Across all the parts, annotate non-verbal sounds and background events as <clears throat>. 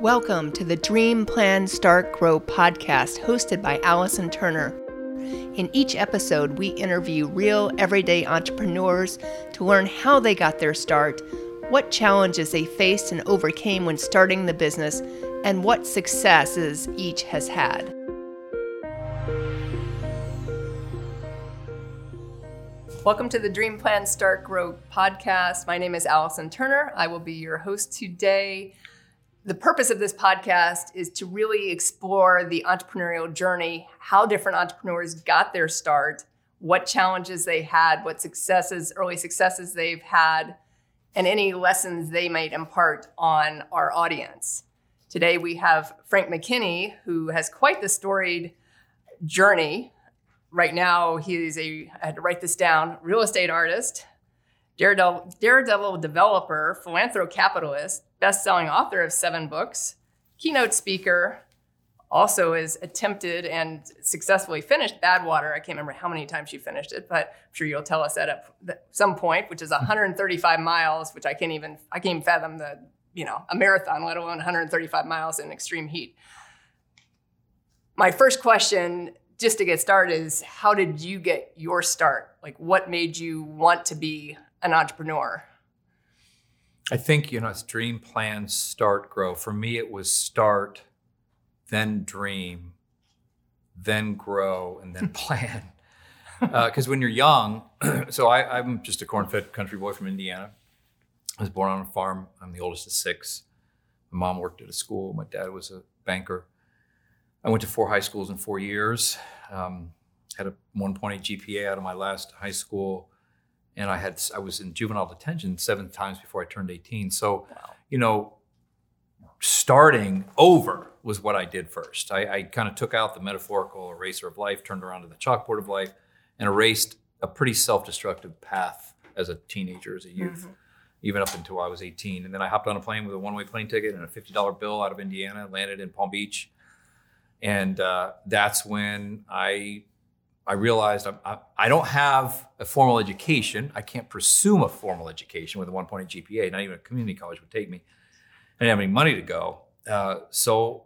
Welcome to the Dream Plan Start Grow podcast hosted by Allison Turner. In each episode, we interview real everyday entrepreneurs to learn how they got their start, what challenges they faced and overcame when starting the business, and what successes each has had. Welcome to the Dream Plan Start Grow podcast. My name is Allison Turner. I will be your host today the purpose of this podcast is to really explore the entrepreneurial journey, how different entrepreneurs got their start, what challenges they had, what successes, early successes they've had, and any lessons they might impart on our audience. Today we have Frank McKinney, who has quite the storied journey. Right now, he's a, I had to write this down, real estate artist, daredevil, daredevil developer, philanthrocapitalist, best-selling author of seven books, keynote speaker, also has attempted and successfully finished Badwater. I can't remember how many times she finished it, but I'm sure you'll tell us that at some point, which is <laughs> 135 miles, which I can't even I can't even fathom the you know a marathon, let alone 135 miles in extreme heat. My first question, just to get started, is how did you get your start? Like, what made you want to be an entrepreneur? I think, you know, it's dream, plan, start, grow. For me, it was start, then dream, then grow, and then <laughs> plan. Because uh, when you're young, <clears throat> so I, I'm just a corn fed country boy from Indiana. I was born on a farm. I'm the oldest of six. My mom worked at a school. My dad was a banker. I went to four high schools in four years. Um, had a 1.8 GPA out of my last high school and I had I was in juvenile detention seven times before I turned 18. So, wow. you know, starting over was what I did first. I, I kind of took out the metaphorical eraser of life, turned around to the chalkboard of life, and erased a pretty self-destructive path as a teenager, as a youth, mm-hmm. even up until I was 18. And then I hopped on a plane with a one-way plane ticket and a $50 bill out of Indiana, landed in Palm Beach, and uh, that's when I I realized I, I, don't have a formal education. I can't presume a formal education with a 1.8 GPA. Not even a community college would take me. I didn't have any money to go. Uh, so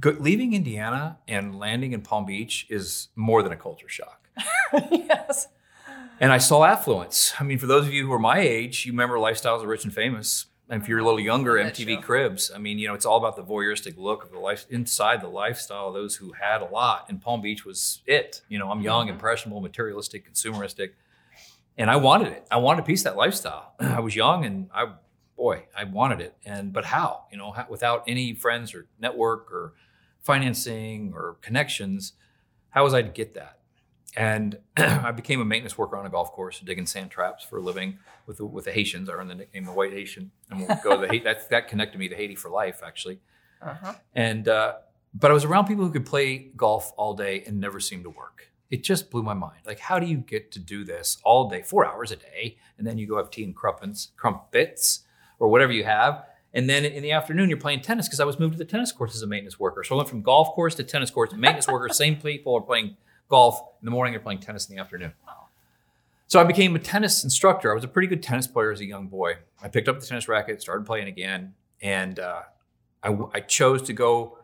go, leaving Indiana and landing in Palm Beach is more than a culture shock. <laughs> yes. And I saw affluence. I mean, for those of you who are my age, you remember Lifestyles of Rich and Famous. And if you're a little younger, MTV Cribs. I mean, you know, it's all about the voyeuristic look of the life inside the lifestyle of those who had a lot. And Palm Beach was it. You know, I'm young, mm-hmm. impressionable, materialistic, consumeristic, and I wanted it. I wanted a piece of that lifestyle. <clears throat> I was young, and I, boy, I wanted it. And but how? You know, how, without any friends or network or financing or connections, how was I to get that? And <clears throat> I became a maintenance worker on a golf course, digging sand traps for a living with the, with the Haitians. I earned the nickname the White Haitian, and we'll go to the <laughs> that that connected me to Haiti for life, actually. Uh-huh. And uh, but I was around people who could play golf all day and never seem to work. It just blew my mind. Like, how do you get to do this all day, four hours a day, and then you go have tea and crumpets, crumpets, or whatever you have, and then in the afternoon you're playing tennis because I was moved to the tennis courts as a maintenance worker. So I went from golf course to tennis courts. Maintenance worker, <laughs> same people are playing golf in the morning, you're playing tennis in the afternoon. So I became a tennis instructor. I was a pretty good tennis player as a young boy. I picked up the tennis racket, started playing again, and uh, I, I, chose to go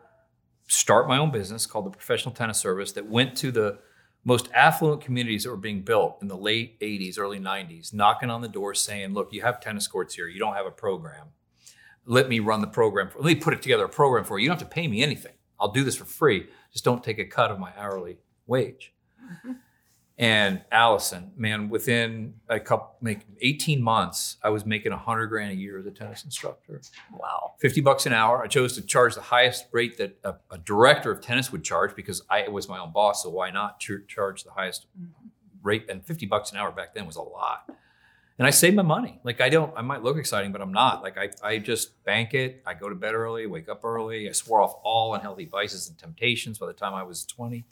start my own business called the Professional Tennis Service that went to the most affluent communities that were being built in the late 80s, early 90s, knocking on the door saying, Look, you have tennis courts here. You don't have a program. Let me run the program. For, let me put it together a program for you. You don't have to pay me anything. I'll do this for free. Just don't take a cut of my hourly wage. And Allison, man, within a couple, make 18 months, I was making 100 grand a year as a tennis instructor. Wow. 50 bucks an hour. I chose to charge the highest rate that a, a director of tennis would charge because I was my own boss. So why not ch- charge the highest mm-hmm. rate? And 50 bucks an hour back then was a lot. And I save my money. Like I don't, I might look exciting, but I'm not. Like I, I just bank it. I go to bed early, wake up early. I swore off all unhealthy vices and temptations by the time I was 20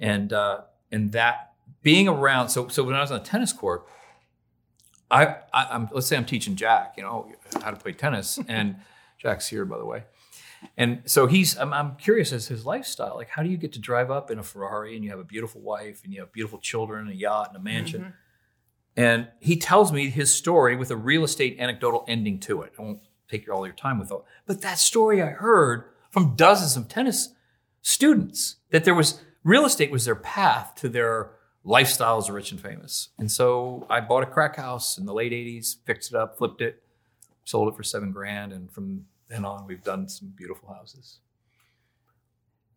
and uh, and that being around. So so when I was on the tennis court, I, I am let's say I'm teaching Jack, you know, how to play tennis, <laughs> and Jack's here by the way. And so he's, I'm, I'm, curious as his lifestyle. Like, how do you get to drive up in a Ferrari and you have a beautiful wife and you have beautiful children, a yacht and a mansion? Mm-hmm. And he tells me his story with a real estate anecdotal ending to it. I won't take all your time with it. But that story I heard from dozens of tennis students that there was real estate was their path to their lifestyles of rich and famous. And so I bought a crack house in the late 80s, fixed it up, flipped it, sold it for seven grand. And from then on, we've done some beautiful houses.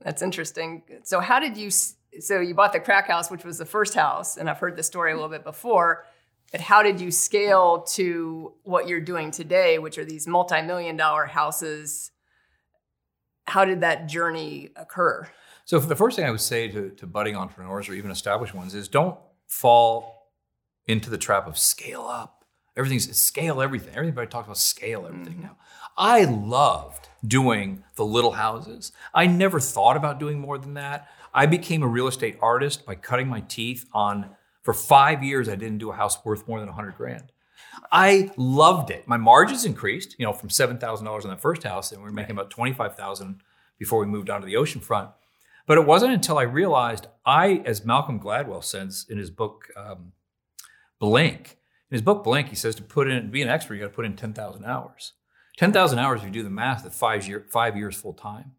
That's interesting. So, how did you? So, you bought the crack house, which was the first house, and I've heard the story a little bit before. But how did you scale to what you're doing today, which are these multi-million dollar houses? How did that journey occur? So, the first thing I would say to, to budding entrepreneurs or even established ones is don't fall into the trap of scale up. Everything's scale everything. Everybody talks about scale everything mm-hmm. now. I loved doing the little houses. I never thought about doing more than that. I became a real estate artist by cutting my teeth on, for five years, I didn't do a house worth more than 100 grand. I loved it. My margins increased, you know, from $7,000 on the first house, and we were making about 25,000 before we moved on to the ocean front. But it wasn't until I realized I, as Malcolm Gladwell says in his book um, Blink, in his book Blink, he says to put in, be an expert, you got to put in 10,000 hours. 10,000 hours, if you do the math, at five, year, five years full time.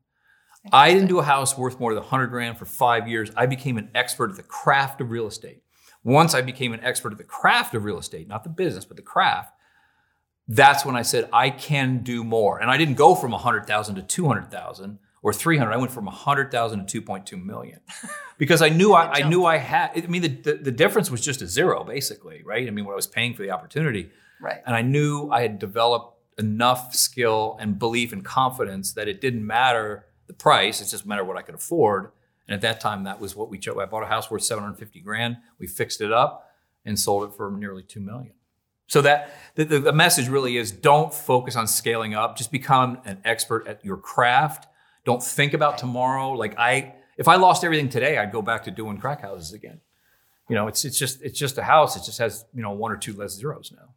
I didn't do a house worth more than 100 grand for five years. I became an expert at the craft of real estate. Once I became an expert at the craft of real estate, not the business, but the craft, that's when I said, I can do more. And I didn't go from 100,000 to 200,000 or 300. I went from 100,000 to 2.2 million <laughs> because I knew I, I, knew I had, I mean, the, the, the difference was just a zero basically, right? I mean, what I was paying for the opportunity. Right. And I knew I had developed enough skill and belief and confidence that it didn't matter the price, it just mattered what I could afford. And at that time, that was what we chose. I bought a house worth 750 grand. We fixed it up and sold it for nearly 2 million. So that the, the message really is don't focus on scaling up. Just become an expert at your craft. Don't think about tomorrow. Like I, if I lost everything today, I'd go back to doing crack houses again. You know, it's it's just it's just a house. It just has you know one or two less zeros now.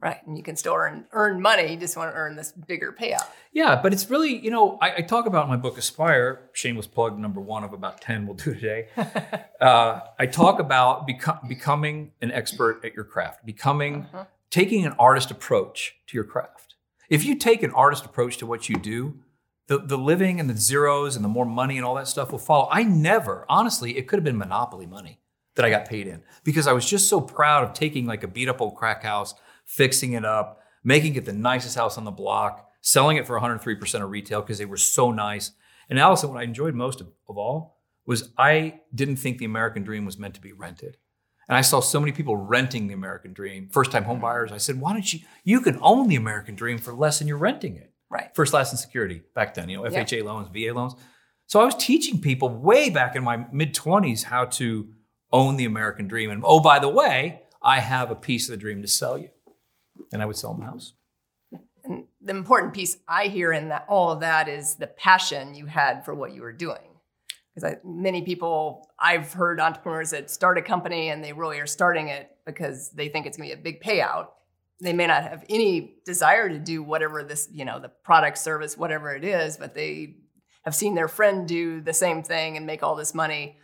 Right. And you can still earn earn money. You just want to earn this bigger payout. Yeah, but it's really, you know, I, I talk about in my book Aspire, shameless plug number one of about 10 we'll do today. <laughs> uh, I talk about beco- becoming an expert at your craft, becoming, uh-huh. taking an artist approach to your craft. If you take an artist approach to what you do, the, the living and the zeros and the more money and all that stuff will follow. I never, honestly, it could have been monopoly money that I got paid in because I was just so proud of taking like a beat up old crack house fixing it up, making it the nicest house on the block, selling it for 103% of retail because they were so nice. And Allison, what I enjoyed most of, of all was I didn't think the American dream was meant to be rented. And I saw so many people renting the American dream, first time home buyers. I said, why don't you, you can own the American dream for less than you're renting it. Right. First, last, and security back then, you know, FHA yep. loans, VA loans. So I was teaching people way back in my mid 20s how to own the American dream. And oh, by the way, I have a piece of the dream to sell you and I would sell them the house. And the important piece I hear in that all of that is the passion you had for what you were doing. Because many people I've heard entrepreneurs that start a company and they really are starting it because they think it's going to be a big payout. They may not have any desire to do whatever this, you know, the product, service, whatever it is, but they have seen their friend do the same thing and make all this money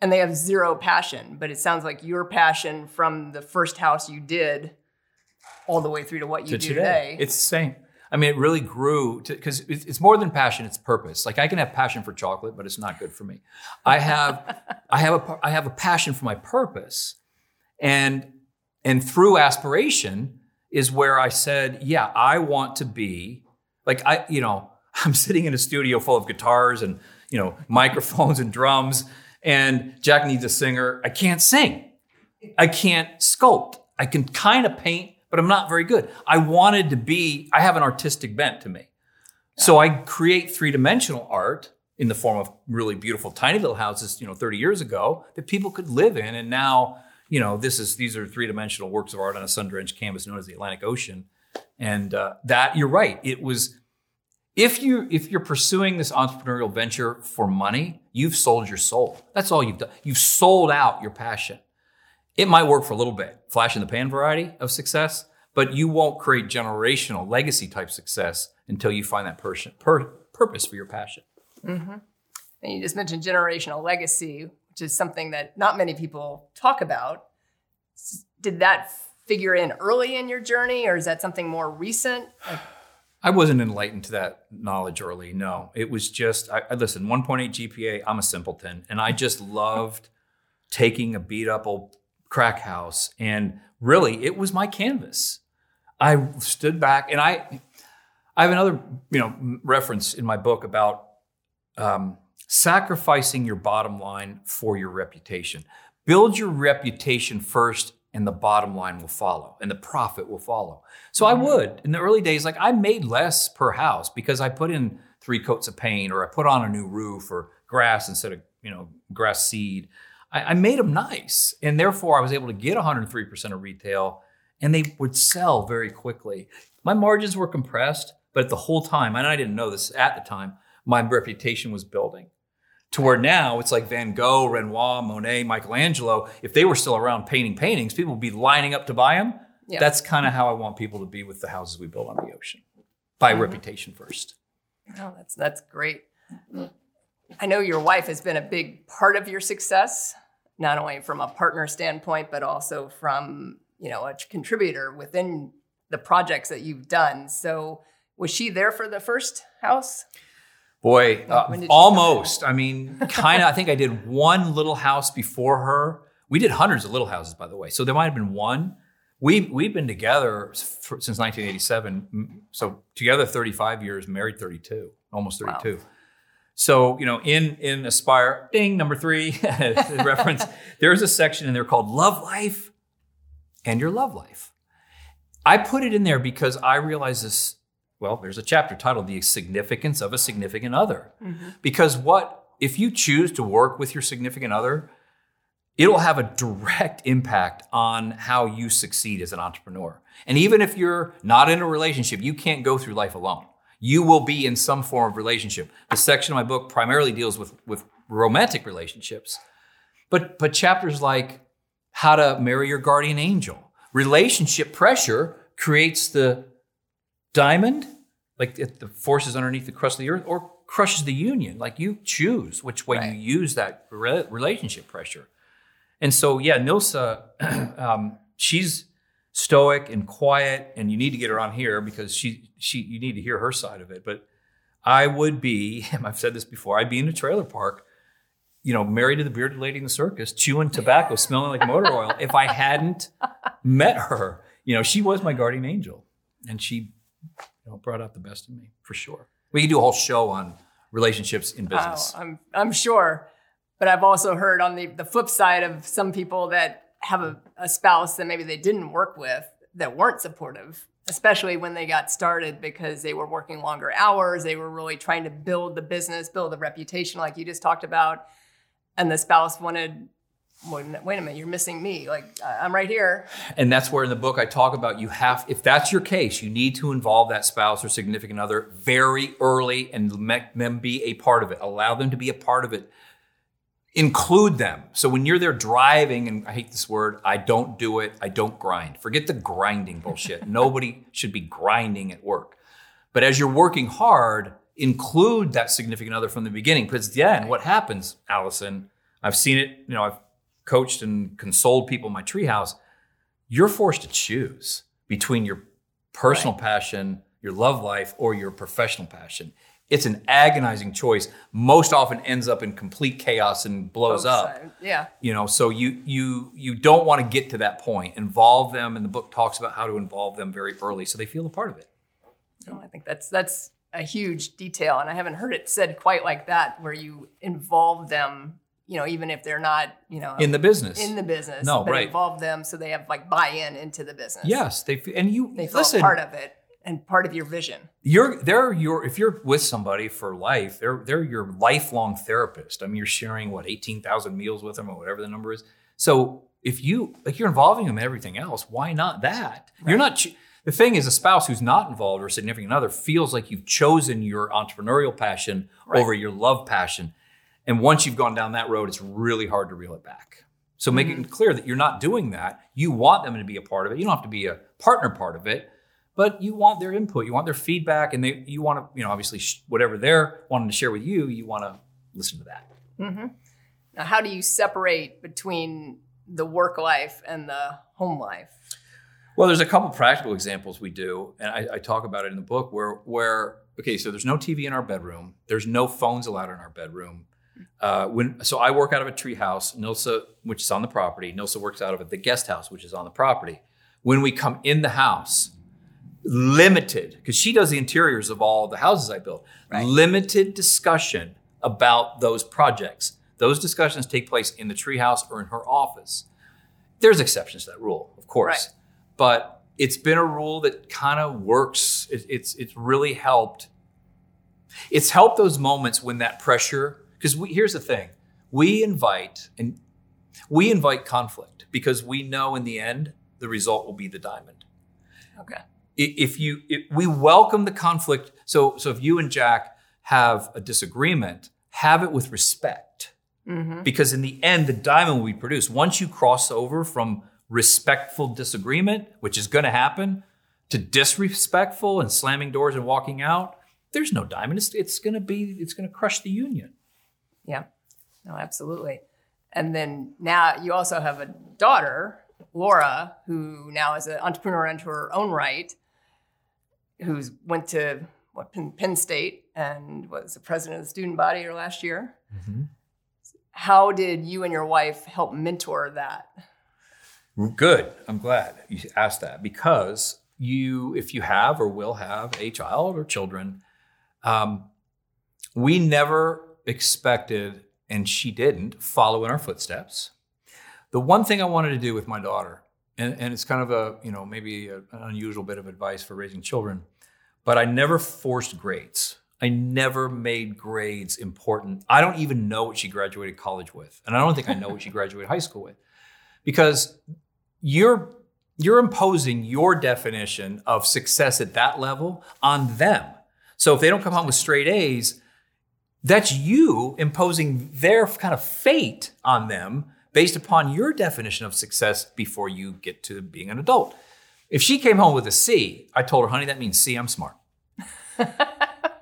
and they have zero passion. But it sounds like your passion from the first house you did all the way through to what you to do today. today. It's the same. I mean, it really grew because it's more than passion; it's purpose. Like I can have passion for chocolate, but it's not good for me. I have, I have a, I have a passion for my purpose, and and through aspiration is where I said, yeah, I want to be like I, you know, <laughs> I'm sitting in a studio full of guitars and you know microphones and drums, and Jack needs a singer. I can't sing, I can't sculpt. I can kind of paint but I'm not very good. I wanted to be, I have an artistic bent to me. So I create three dimensional art in the form of really beautiful tiny little houses, you know, 30 years ago that people could live in. And now, you know, this is, these are three dimensional works of art on a sun drenched canvas known as the Atlantic Ocean. And uh, that, you're right. It was, if you if you're pursuing this entrepreneurial venture for money, you've sold your soul. That's all you've done. You've sold out your passion. It might work for a little bit, flash in the pan variety of success, but you won't create generational legacy type success until you find that person, per, purpose for your passion. Mm-hmm. And you just mentioned generational legacy, is something that not many people talk about. Did that figure in early in your journey, or is that something more recent? Like, I wasn't enlightened to that knowledge early. No, it was just I, I listen. 1.8 GPA. I'm a simpleton, and I just loved taking a beat up old crack house, and really, it was my canvas. I stood back, and I I have another you know reference in my book about um, sacrificing your bottom line for your reputation. Build your reputation first and the bottom line will follow and the profit will follow. So I would in the early days, like I made less per house because I put in three coats of paint or I put on a new roof or grass instead of, you know, grass seed. I, I made them nice. And therefore I was able to get 103% of retail and they would sell very quickly. My margins were compressed, but the whole time, and I didn't know this at the time, my reputation was building to where now it's like Van Gogh, Renoir, Monet, Michelangelo. If they were still around painting paintings, people would be lining up to buy them. Yeah. That's kind of how I want people to be with the houses we build on the ocean, by mm-hmm. reputation first. Oh, that's that's great. I know your wife has been a big part of your success, not only from a partner standpoint, but also from you know a contributor within the projects that you've done. So, was she there for the first house? Boy, uh, almost. I mean, kind of. I think I did <laughs> one little house before her. We did hundreds of little houses, by the way. So there might have been one. We we've been together for, since 1987. So together 35 years, married 32, almost 32. Wow. So you know, in in Aspire, ding number three <laughs> reference. <laughs> There's a section in there called Love Life and Your Love Life. I put it in there because I realize this well, there's a chapter titled The Significance of a Significant Other. Mm-hmm. Because what, if you choose to work with your significant other, it'll have a direct impact on how you succeed as an entrepreneur. And even if you're not in a relationship, you can't go through life alone. You will be in some form of relationship. The section of my book primarily deals with, with romantic relationships, but, but chapters like how to marry your guardian angel. Relationship pressure creates the diamond, like the forces underneath the crust of the earth, or crushes the union. Like you choose which way right. you use that re- relationship pressure. And so, yeah, Nilsa, <clears throat> um, she's stoic and quiet, and you need to get her on here because she she you need to hear her side of it. But I would be, <laughs> I've said this before, I'd be in a trailer park, you know, married to the bearded lady in the circus, chewing tobacco, smelling like motor oil, if I hadn't <laughs> met her. You know, she was my guardian angel, and she you know, brought out the best in me for sure. We could do a whole show on relationships in business. Oh, I'm I'm sure, but I've also heard on the the flip side of some people that have a, a spouse that maybe they didn't work with that weren't supportive, especially when they got started because they were working longer hours. They were really trying to build the business, build the reputation, like you just talked about, and the spouse wanted wait a minute, you're missing me. Like I'm right here. And that's where in the book I talk about you have, if that's your case, you need to involve that spouse or significant other very early and make them be a part of it. Allow them to be a part of it. Include them. So when you're there driving, and I hate this word, I don't do it, I don't grind. Forget the grinding bullshit. <laughs> Nobody should be grinding at work. But as you're working hard, include that significant other from the beginning. Because then what happens, Allison, I've seen it, you know, I've coached and consoled people in my treehouse, you're forced to choose between your personal right. passion, your love life, or your professional passion. It's an agonizing choice. Most often ends up in complete chaos and blows Both up. Sides. Yeah. You know, so you you you don't want to get to that point. Involve them, and the book talks about how to involve them very early so they feel a part of it. No, I think that's that's a huge detail, and I haven't heard it said quite like that, where you involve them you know, even if they're not, you know, in the business, in the business, no, right. involve them so they have like buy-in into the business. Yes, they and you they feel listen, part of it and part of your vision. You're they're your if you're with somebody for life, they're they're your lifelong therapist. I mean, you're sharing what eighteen thousand meals with them or whatever the number is. So if you like, you're involving them in everything else. Why not that? Right. You're not. the thing is, a spouse who's not involved or significant other feels like you've chosen your entrepreneurial passion right. over your love passion and once you've gone down that road, it's really hard to reel it back. So make mm-hmm. it clear that you're not doing that. You want them to be a part of it. You don't have to be a partner part of it, but you want their input. You want their feedback, and they you want to you know obviously sh- whatever they're wanting to share with you, you want to listen to that. Mm-hmm. Now, how do you separate between the work life and the home life? Well, there's a couple practical examples we do, and I, I, talk about it in the book where where okay, so there's no TV in our bedroom, there's no phones allowed in our bedroom. Uh, when so I work out of a tree house, Nilsa, which is on the property. Nilsa works out of the guest house, which is on the property. When we come in the house, limited because she does the interiors of all the houses I build. Right. Limited discussion about those projects. Those discussions take place in the treehouse or in her office. There's exceptions to that rule, of course, right. but it's been a rule that kind of works. It, it's it's really helped. It's helped those moments when that pressure. Because here's the thing: we invite and we invite conflict because we know in the end the result will be the diamond. Okay. If you if we welcome the conflict, so so if you and Jack have a disagreement, have it with respect. Mm-hmm. Because in the end, the diamond will be produced. Once you cross over from respectful disagreement, which is going to happen, to disrespectful and slamming doors and walking out, there's no diamond. It's, it's going to be, it's going to crush the union. Yeah, no, absolutely. And then now you also have a daughter, Laura, who now is an entrepreneur into her own right, who's went to what Penn, Penn State and was the president of the student body last year. Mm-hmm. How did you and your wife help mentor that? Good. I'm glad you asked that because you, if you have or will have a child or children, um, we never expected, and she didn't, follow in our footsteps. The one thing I wanted to do with my daughter, and, and it's kind of a, you know, maybe a, an unusual bit of advice for raising children, but I never forced grades. I never made grades important. I don't even know what she graduated college with. And I don't think I know what she <laughs> graduated high school with. Because you're you're imposing your definition of success at that level on them. So if they don't come home with straight A's, that's you imposing their kind of fate on them based upon your definition of success before you get to being an adult. If she came home with a C, I told her, honey, that means C, I'm smart. <laughs>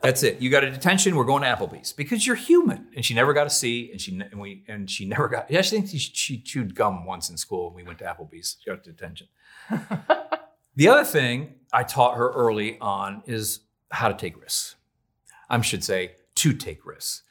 That's it. You got a detention. We're going to Applebee's because you're human. And she never got a C, and she and we and she never got. Yeah, she thinks she, she chewed gum once in school, and we went to Applebee's. She got detention. <laughs> the other thing I taught her early on is how to take risks. I should say to take risks,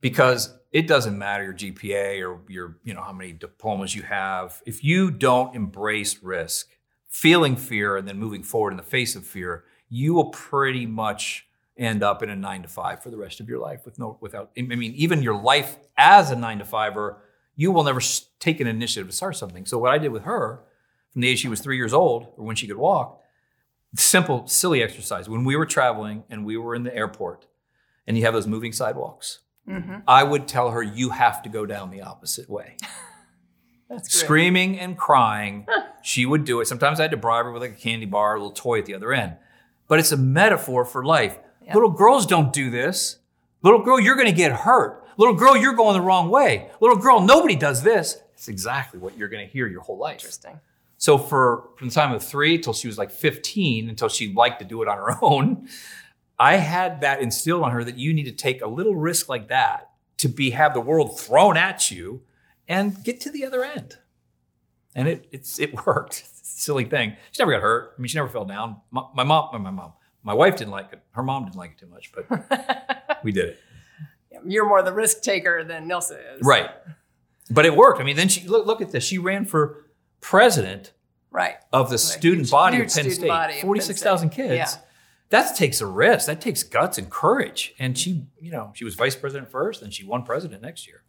because it doesn't matter your GPA or your you know how many diplomas you have. If you don't embrace risk, feeling fear, and then moving forward in the face of fear, you will pretty much end up in a nine to five for the rest of your life with no without i mean even your life as a nine to fiver you will never take an initiative to start something. So what i did with her from the age she was three years old or when she could walk simple silly exercise. When we were traveling and we were in the airport and you have those moving sidewalks mm-hmm. i would tell her you have to go down the opposite way <laughs> screaming and crying <laughs> she would do it sometimes i had to bribe her with like a candy bar a little toy at the other end but it's a metaphor for life Yep. Little girls don't do this. Little girl, you're going to get hurt. Little girl, you're going the wrong way. Little girl, nobody does this. It's exactly what you're going to hear your whole life. Interesting. So for from the time of three till she was like 15, until she liked to do it on her <laughs> own, I had that instilled on her that you need to take a little risk like that to be have the world thrown at you and get to the other end. And it it's it <laughs> worked. silly thing. She never got hurt. I mean, she never fell down. My, my mom, my mom, my wife didn't like it. Her mom didn't like it too much, but <laughs> we did it. You're more the risk taker than Nilsa is. Right. But it worked. I mean, then she look look at this. She ran for president right. of the student body of Penn State. Forty six thousand kids. Yeah. That takes a risk. That takes guts and courage. And she, you know, she was vice president first, and she won president next year.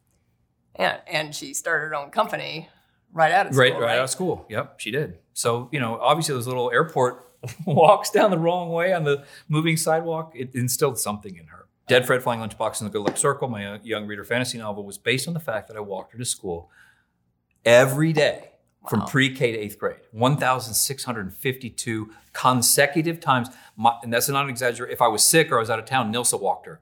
Yeah, and she started her own company right out of school. Right, right, right out of school. Yep, she did. So you know, obviously, those little airport <laughs> walks down the wrong way on the moving sidewalk, it instilled something in her. Dead Fred Flying Lunchboxes and the Good Luck Circle, my uh, young reader fantasy novel, was based on the fact that I walked her to school every day wow. from pre-K to eighth grade, 1,652 consecutive times. My, and that's not an exaggeration. If I was sick or I was out of town, Nilsa walked her.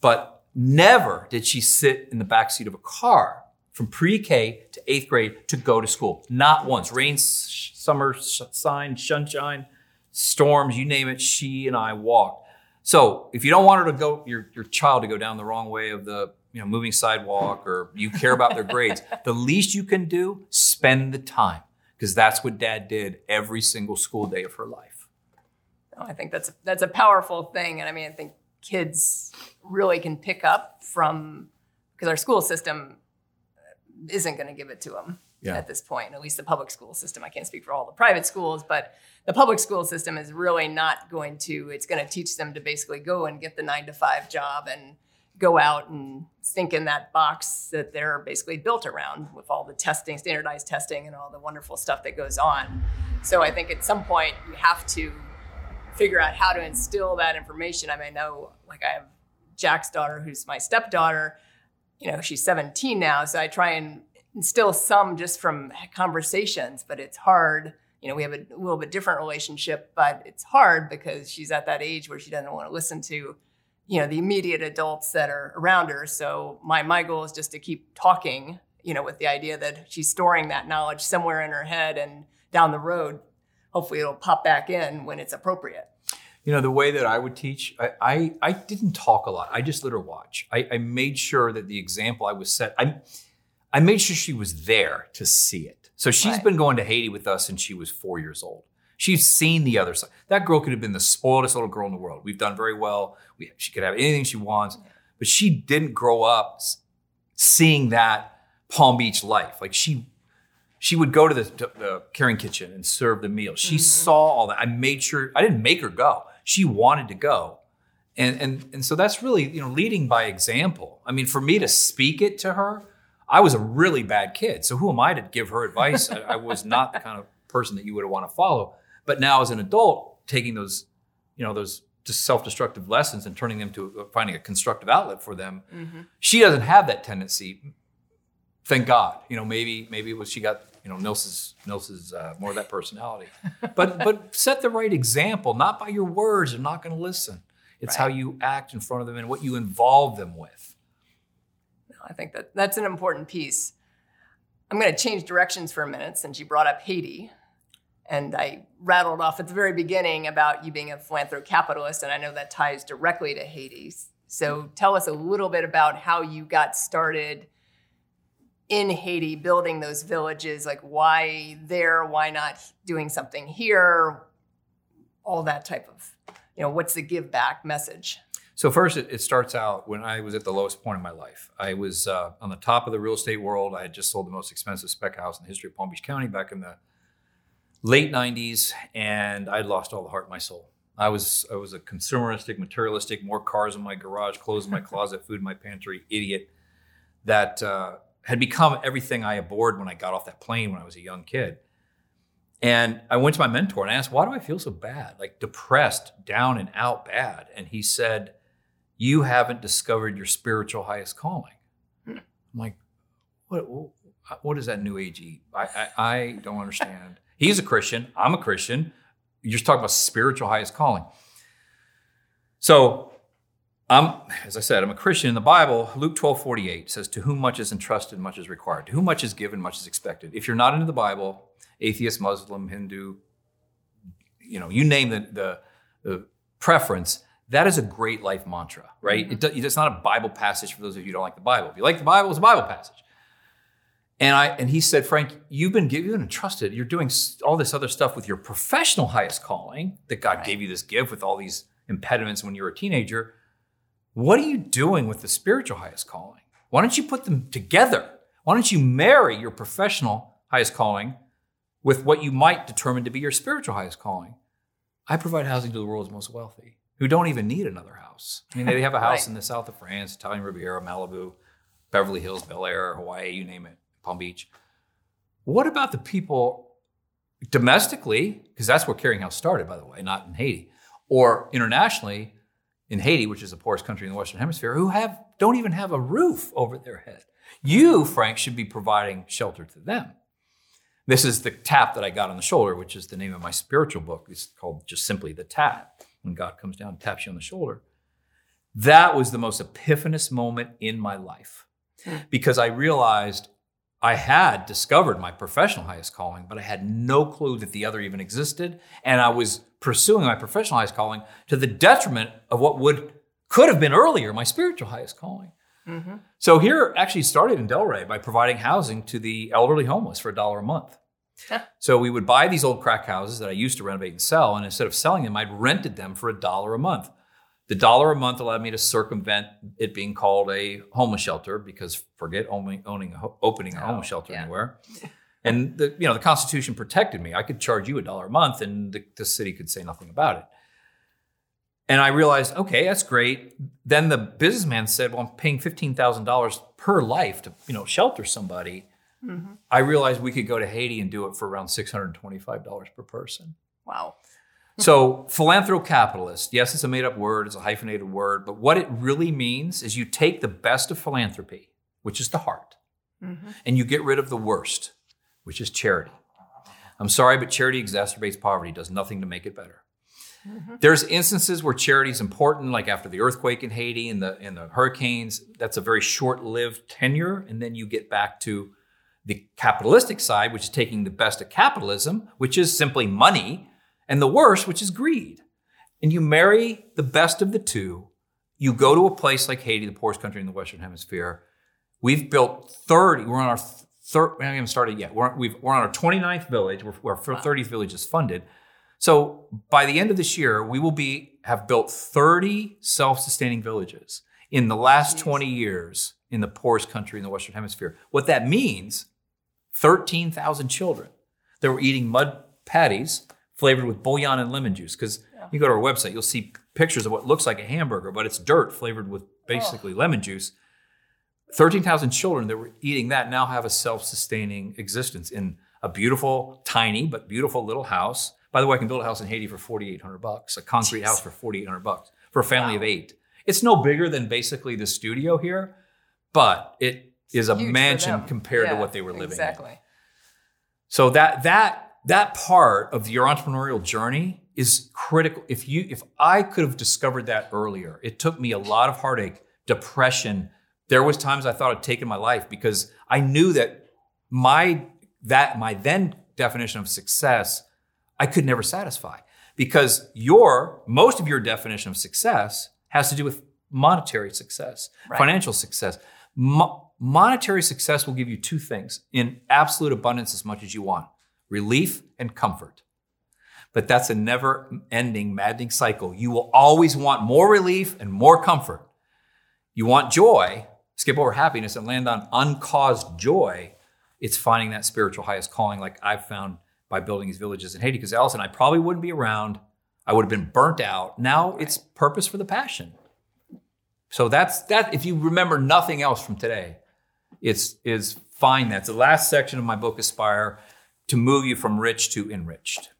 But never did she sit in the back seat of a car from pre-K to eighth grade to go to school. Not once. Rain, summer, sign, sunshine, storms, you name it, she and I walked. So if you don't want her to go, your, your child to go down the wrong way of the you know moving sidewalk or you care about their grades, <laughs> the least you can do, spend the time. because that's what dad did every single school day of her life. Oh, I think that's that's a powerful thing, and I mean, I think kids really can pick up from because our school system isn't going to give it to them yeah. at this point. At least the public school system. I can't speak for all the private schools, but the public school system is really not going to. It's going to teach them to basically go and get the nine to five job and go out and think in that box that they're basically built around with all the testing, standardized testing, and all the wonderful stuff that goes on. So I think at some point you have to figure out how to instill that information. I mean, I know, like I have Jack's daughter, who's my stepdaughter. You know, she's 17 now, so I try and instill some just from conversations, but it's hard. You know, we have a little bit different relationship, but it's hard because she's at that age where she doesn't want to listen to, you know, the immediate adults that are around her. So my my goal is just to keep talking, you know, with the idea that she's storing that knowledge somewhere in her head and down the road hopefully it'll pop back in when it's appropriate. You know, the way that I would teach, I, I, I didn't talk a lot. I just let her watch. I, I, made sure that the example I was set, I, I made sure she was there to see it. So she's right. been going to Haiti with us since she was four years old. She's seen the other side. That girl could have been the spoiledest little girl in the world. We've done very well. We, she could have anything she wants, but she didn't grow up seeing that Palm Beach life. Like she she would go to the, the Caring Kitchen and serve the meal. She mm-hmm. saw all that. I made sure I didn't make her go. She wanted to go, and and and so that's really you know leading by example. I mean, for me to speak it to her, I was a really bad kid. So who am I to give her advice? <laughs> I, I was not the kind of person that you would want to follow. But now as an adult, taking those you know those just self-destructive lessons and turning them to uh, finding a constructive outlet for them. Mm-hmm. She doesn't have that tendency. Thank God. You know, maybe maybe she got you know, Nils is uh, more of that personality. <laughs> But but set the right example, not by your words. They're not going to listen. It's right. how you act in front of them and what you involve them with. I think that that's an important piece. I'm going to change directions for a minute since you brought up Haiti. And I rattled off at the very beginning about you being a philanthrocapitalist, and I know that ties directly to Haiti. So tell us a little bit about how you got started in Haiti building those villages, like why there, why not doing something here, all that type of, you know, what's the give back message? So first, it, it starts out when I was at the lowest point in my life. I was uh, on the top of the real estate world. I had just sold the most expensive spec house in the history of Palm Beach County back in the late '90s, and I'd lost all the heart in my soul. I was I was a consumeristic, materialistic, more cars in my garage, clothes in my <laughs> closet, food in my pantry, idiot. That uh, had become everything I abhorred when I got off that plane when I was a young kid. And I went to my mentor and I asked, why do I feel so bad? Like depressed, down and out bad. And he said, You haven't discovered your spiritual highest calling. Hmm. I'm like, what, what is that new age eat? I, I, I don't understand. He's a Christian. I'm a Christian. You're just talking about spiritual highest calling. So I'm, as I said, I'm a Christian. In the Bible, Luke 12, 48 says, To whom much is entrusted, much is required. To whom much is given, much is expected. If you're not into the Bible, atheist, Muslim, Hindu, you know, you name the, the, the preference, that is a great life mantra, right? Mm-hmm. It, it's not a Bible passage for those of you who don't like the Bible. If you like the Bible, it's a Bible passage. And I and he said, Frank, you've been given and trusted. You're doing all this other stuff with your professional highest calling that God right. gave you this gift with all these impediments when you were a teenager what are you doing with the spiritual highest calling? Why don't you put them together? Why don't you marry your professional highest calling with what you might determine to be your spiritual highest calling? I provide housing to the world's most wealthy who don't even need another house. I mean, they have a <laughs> house right. in the south of France, Italian Riviera, Malibu, Beverly Hills, Bel Air, Hawaii, you name it, Palm Beach. What about the people domestically, because that's where Caring House started, by the way, not in Haiti, or internationally, in Haiti, which is the poorest country in the Western Hemisphere, who have don't even have a roof over their head. You, Frank, should be providing shelter to them. This is the tap that I got on the shoulder, which is the name of my spiritual book. It's called just simply the tap. When God comes down and taps you on the shoulder. That was the most epiphanous moment in my life hmm. because I realized I had discovered my professional highest calling, but I had no clue that the other even existed. And I was pursuing my professional highest calling to the detriment of what would could have been earlier my spiritual highest calling. Mm-hmm. So here actually started in Delray by providing housing to the elderly homeless for a dollar a month. So we would buy these old crack houses that I used to renovate and sell, and instead of selling them, I'd rented them for a dollar a month. The dollar a month allowed me to circumvent it being called a homeless shelter because forget owning, owning a, ho- opening a Oh, homeless shelter yeah. anywhere. And the you know the Constitution protected me. I could charge you a dollar a month, and the, the city could say nothing about it. And I realized, okay, that's great. Then the businessman said, "Well, I'm paying fifteen thousand dollars per life to you know shelter somebody." Mm-hmm. I realized we could go to Haiti and do it for around six hundred twenty-five dollars per person. Wow. So, philanthrocapitalist, yes, it's a made up word, it's a hyphenated word, but what it really means is you take the best of philanthropy, which is the heart, Mm-hmm. and you get rid of the worst, which is charity. I'm sorry, but charity exacerbates poverty, does nothing to make it better. There's instances where charity is important, like after the earthquake in Haiti and the and the hurricanes. That's a very short-lived tenure, and then you get back to the capitalistic side, which is taking the best of capitalism, which is simply money, and the worst, which is greed. And you marry the best of the two. You go to a place like Haiti, the poorest country in the Western Hemisphere. We've built 30, we're on our third, we haven't even started yet. We're, we've, we're on our 29th village, we're, our 30th village is funded. So by the end of this year, we will be have built 30 self-sustaining villages in the last Jeez. 20 years in the poorest country in the Western Hemisphere. What that means, 13,000 children that were eating mud patties flavored with bouillon and lemon juice. Because Yeah. you go to our website, you'll see pictures of what looks like a hamburger, but it's dirt flavored with oh. basically lemon juice. 13,000 children that were eating that now have a self sustaining existence in a beautiful, tiny, but beautiful little house. By the way, I can build a house in Haiti for 4,800 bucks, a concrete Jeez. house for 4,800 bucks for a family of eight. It's no bigger than basically the studio here, but it is a Huge mansion compared to what they were living in. Exactly. So that that that part of your entrepreneurial journey is critical. If you if I could have discovered that earlier, it took me a lot of heartache, depression. There was times I thought I'd taken my life because I knew that my that my then definition of success I could never satisfy because your most of your definition of success has to do with monetary success, Right. financial success. Mo- monetary success will give you two things in absolute abundance as much as you want relief and comfort. But that's a never ending, maddening cycle. You will always want more relief and more comfort. You want joy, skip over happiness and land on uncaused joy. It's finding that spiritual highest calling, like I've found by building these villages in Haiti. Because Allison, I probably wouldn't be around. I would have been burnt out. Now it's purpose for the passion. So that's that. If you remember nothing else from today, it's is find that. It's the last section of my book, Aspire, to move you from rich to enriched.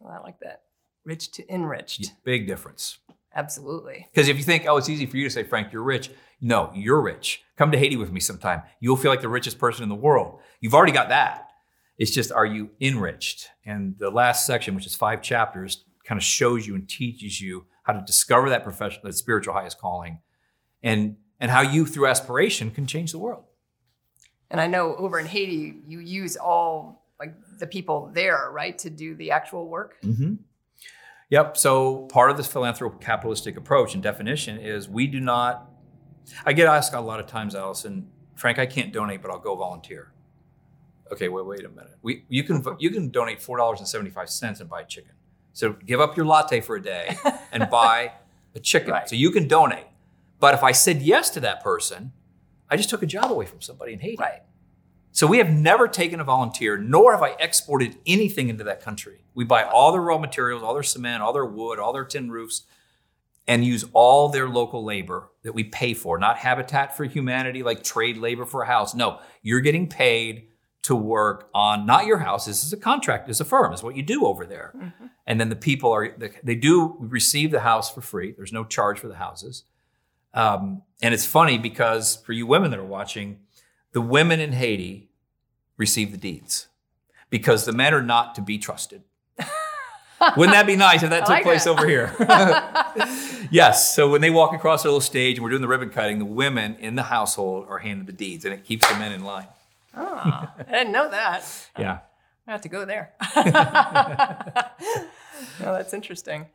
Well, I like that. Rich to enriched. Big difference. Absolutely. Because if you think, oh, it's easy for you to say, Frank, you're rich. No, you're rich. Come to Haiti with me sometime. You'll feel like the richest person in the world. You've already got that. It's just, are you enriched? And the last section, which is five chapters, kind of shows you and teaches you how to discover that profession, that spiritual highest calling, and and how you, through aspiration, can change the world. And I know over in Haiti, you use all like the people there, right, to do the actual work. Mm-hmm. Yep. So part of this philanthrocapitalistic approach and definition is we do not. I get asked a lot of times, Allison, Frank, I can't donate, but I'll go volunteer. Okay, wait, wait a minute. We you can you can donate four dollars and seventy five cents and buy a chicken. So give up your latte for a day and <laughs> buy a chicken. Right. So you can donate. But if I said yes to that person, I just took a job away from somebody in Haiti. Right. So we have never taken a volunteer, nor have I exported anything into that country. We buy all their raw materials, all their cement, all their wood, all their tin roofs, and use all their local labor that we pay for, not Habitat for Humanity, like trade labor for a house. No, you're getting paid to work on not your house. This is a contract, as a firm, is what you do over there. And then the people are, they do receive the house for free. There's no charge for the houses. Um, and it's funny because for you women that are watching, the women in Haiti receive the deeds because the men are not to be trusted. <laughs> Wouldn't that be nice if that took like place that. over here? <laughs> yes. So when they walk across their little stage and we're doing the ribbon cutting, the women in the household are handed the deeds and it keeps the men in line. Oh, I didn't know that. Yeah. I have to go there. no, <laughs> oh, that's interesting.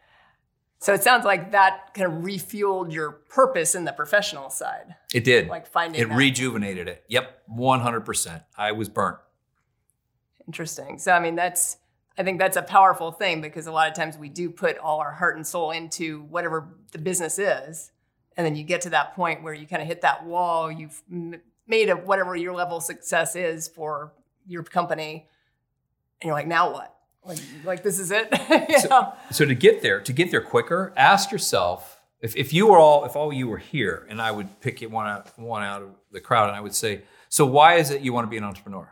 So it sounds like that kind of refueled your purpose in the professional side, It did. like finding it that. rejuvenated it. Yep. 100%. I was burnt. Interesting. So, I mean, that's, I think that's a powerful thing because a lot of times we do put all our heart and soul into whatever the business is. And then you get to that point where you kind of hit that wall. You've made a whatever your level of success is for your company. And you're like, now what? Like, like this is it? <laughs> you So- So to get there, to get there quicker, ask yourself if, if you were all if all you were here, and I would pick one out one out of the crowd, and I would say, so why is it you want to be an entrepreneur?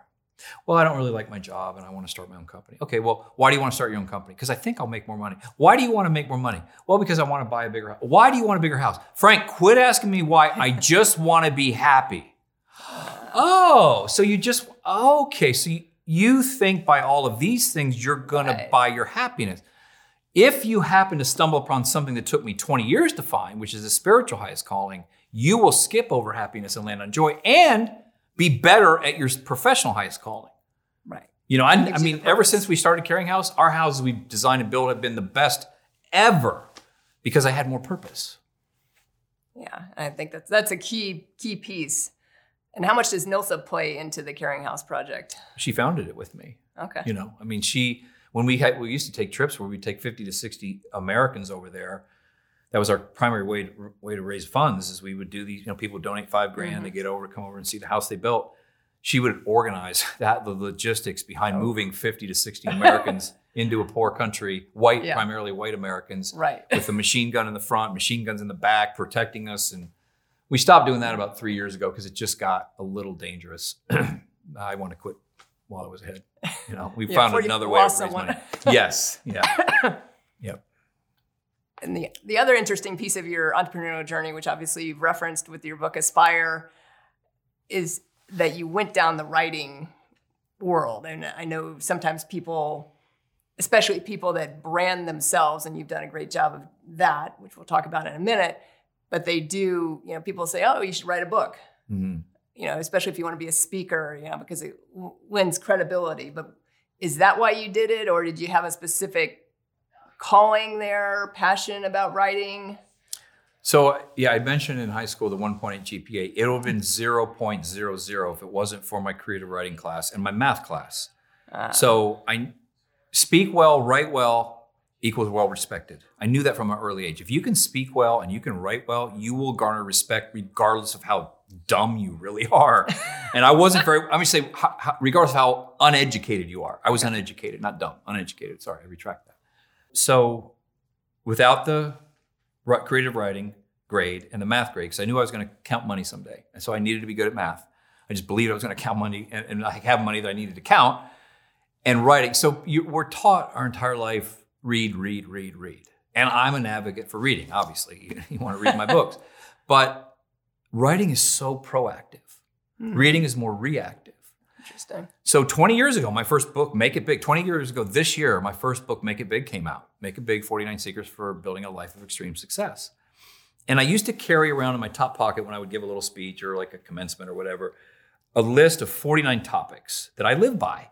Well, I don't really like my job, and I want to start my own company. Okay, well, why do you want to start your own company? Because I think I'll make more money. Why do you want to make more money? Well, because I want to buy a bigger house. Why do you want a bigger house? Frank, quit asking me why. I just want to be happy. <gasps> Oh, so you just okay? So you, you think by all of these things you're gonna Right. buy your happiness. If you happen to stumble upon something that took me 20 years to find, which is a spiritual highest calling, you will skip over happiness and land on joy and be better at your professional highest calling. Right. You know, I, I mean, ever since we started Caring House, our houses we've designed and built have been the best ever because I had more purpose. Yeah. And I think that's, that's a key, key piece. And how much does Nilsa play into the Caring House project? She founded it with me. Okay. You know, I mean, she when we had we used to take trips where we'd take 50 to 60 Americans over there. That was our primary way to, way to raise funds. Is we would do these. You know, people would donate five grand to mm-hmm. get over, come over and see the house they built. She would organize <laughs> that the logistics behind Oh. moving 50 to 60 <laughs> Americans into a poor country, white Yeah. primarily white Americans, Right. with a machine gun in the front, machine guns in the back, protecting us. And we stopped doing that about three years ago because it just got a little dangerous. <clears throat> I want to quit while I was ahead. You know, we <laughs> Yeah, found another way to raise money. Yes, yeah, <laughs> yep. And the, the other interesting piece of your entrepreneurial journey, which obviously you've referenced with your book Aspire, is that you went down the writing world. And I know sometimes people, especially people that brand themselves, and you've done a great job of that, which we'll talk about in a minute, but they do, you know, people say, oh, you should write a book. Mhm. You know, especially if you want to be a speaker, you know, because it w- lends credibility. But is that why you did it, or did you have a specific calling there, passion about writing? So yeah, I mentioned in high school the 1.8 GPA. It would have been 0.00 if it wasn't for my creative writing class and my math class. Uh, So I speak well, write well equals well respected. I knew that from an early age. If you can speak well and you can write well, you will garner respect regardless of how dumb you really are. <laughs> and I wasn't very, I'm to say, regardless of how uneducated you are. I was uneducated, not dumb, uneducated. Sorry, I retract that. So without the creative writing grade and the math grade, because I knew I was going to count money someday. And so I needed to be good at math. I just believed I was going to count money and, and I have money that I needed to count and writing. So you, we're taught our entire life read, read, read, read. And I'm an advocate for reading, obviously. <laughs> You, you want to read my books. But writing is so proactive, hmm, reading is more reactive. Interesting. So 20 years ago, my first book, Make It Big, 20 years ago this year, my first book, Make It Big, came out. Make It Big 49 Secrets for Building a Life of Extreme Success. And I used to carry around in my top pocket when I would give a little speech or like a commencement or whatever, a list of 49 topics that I live by.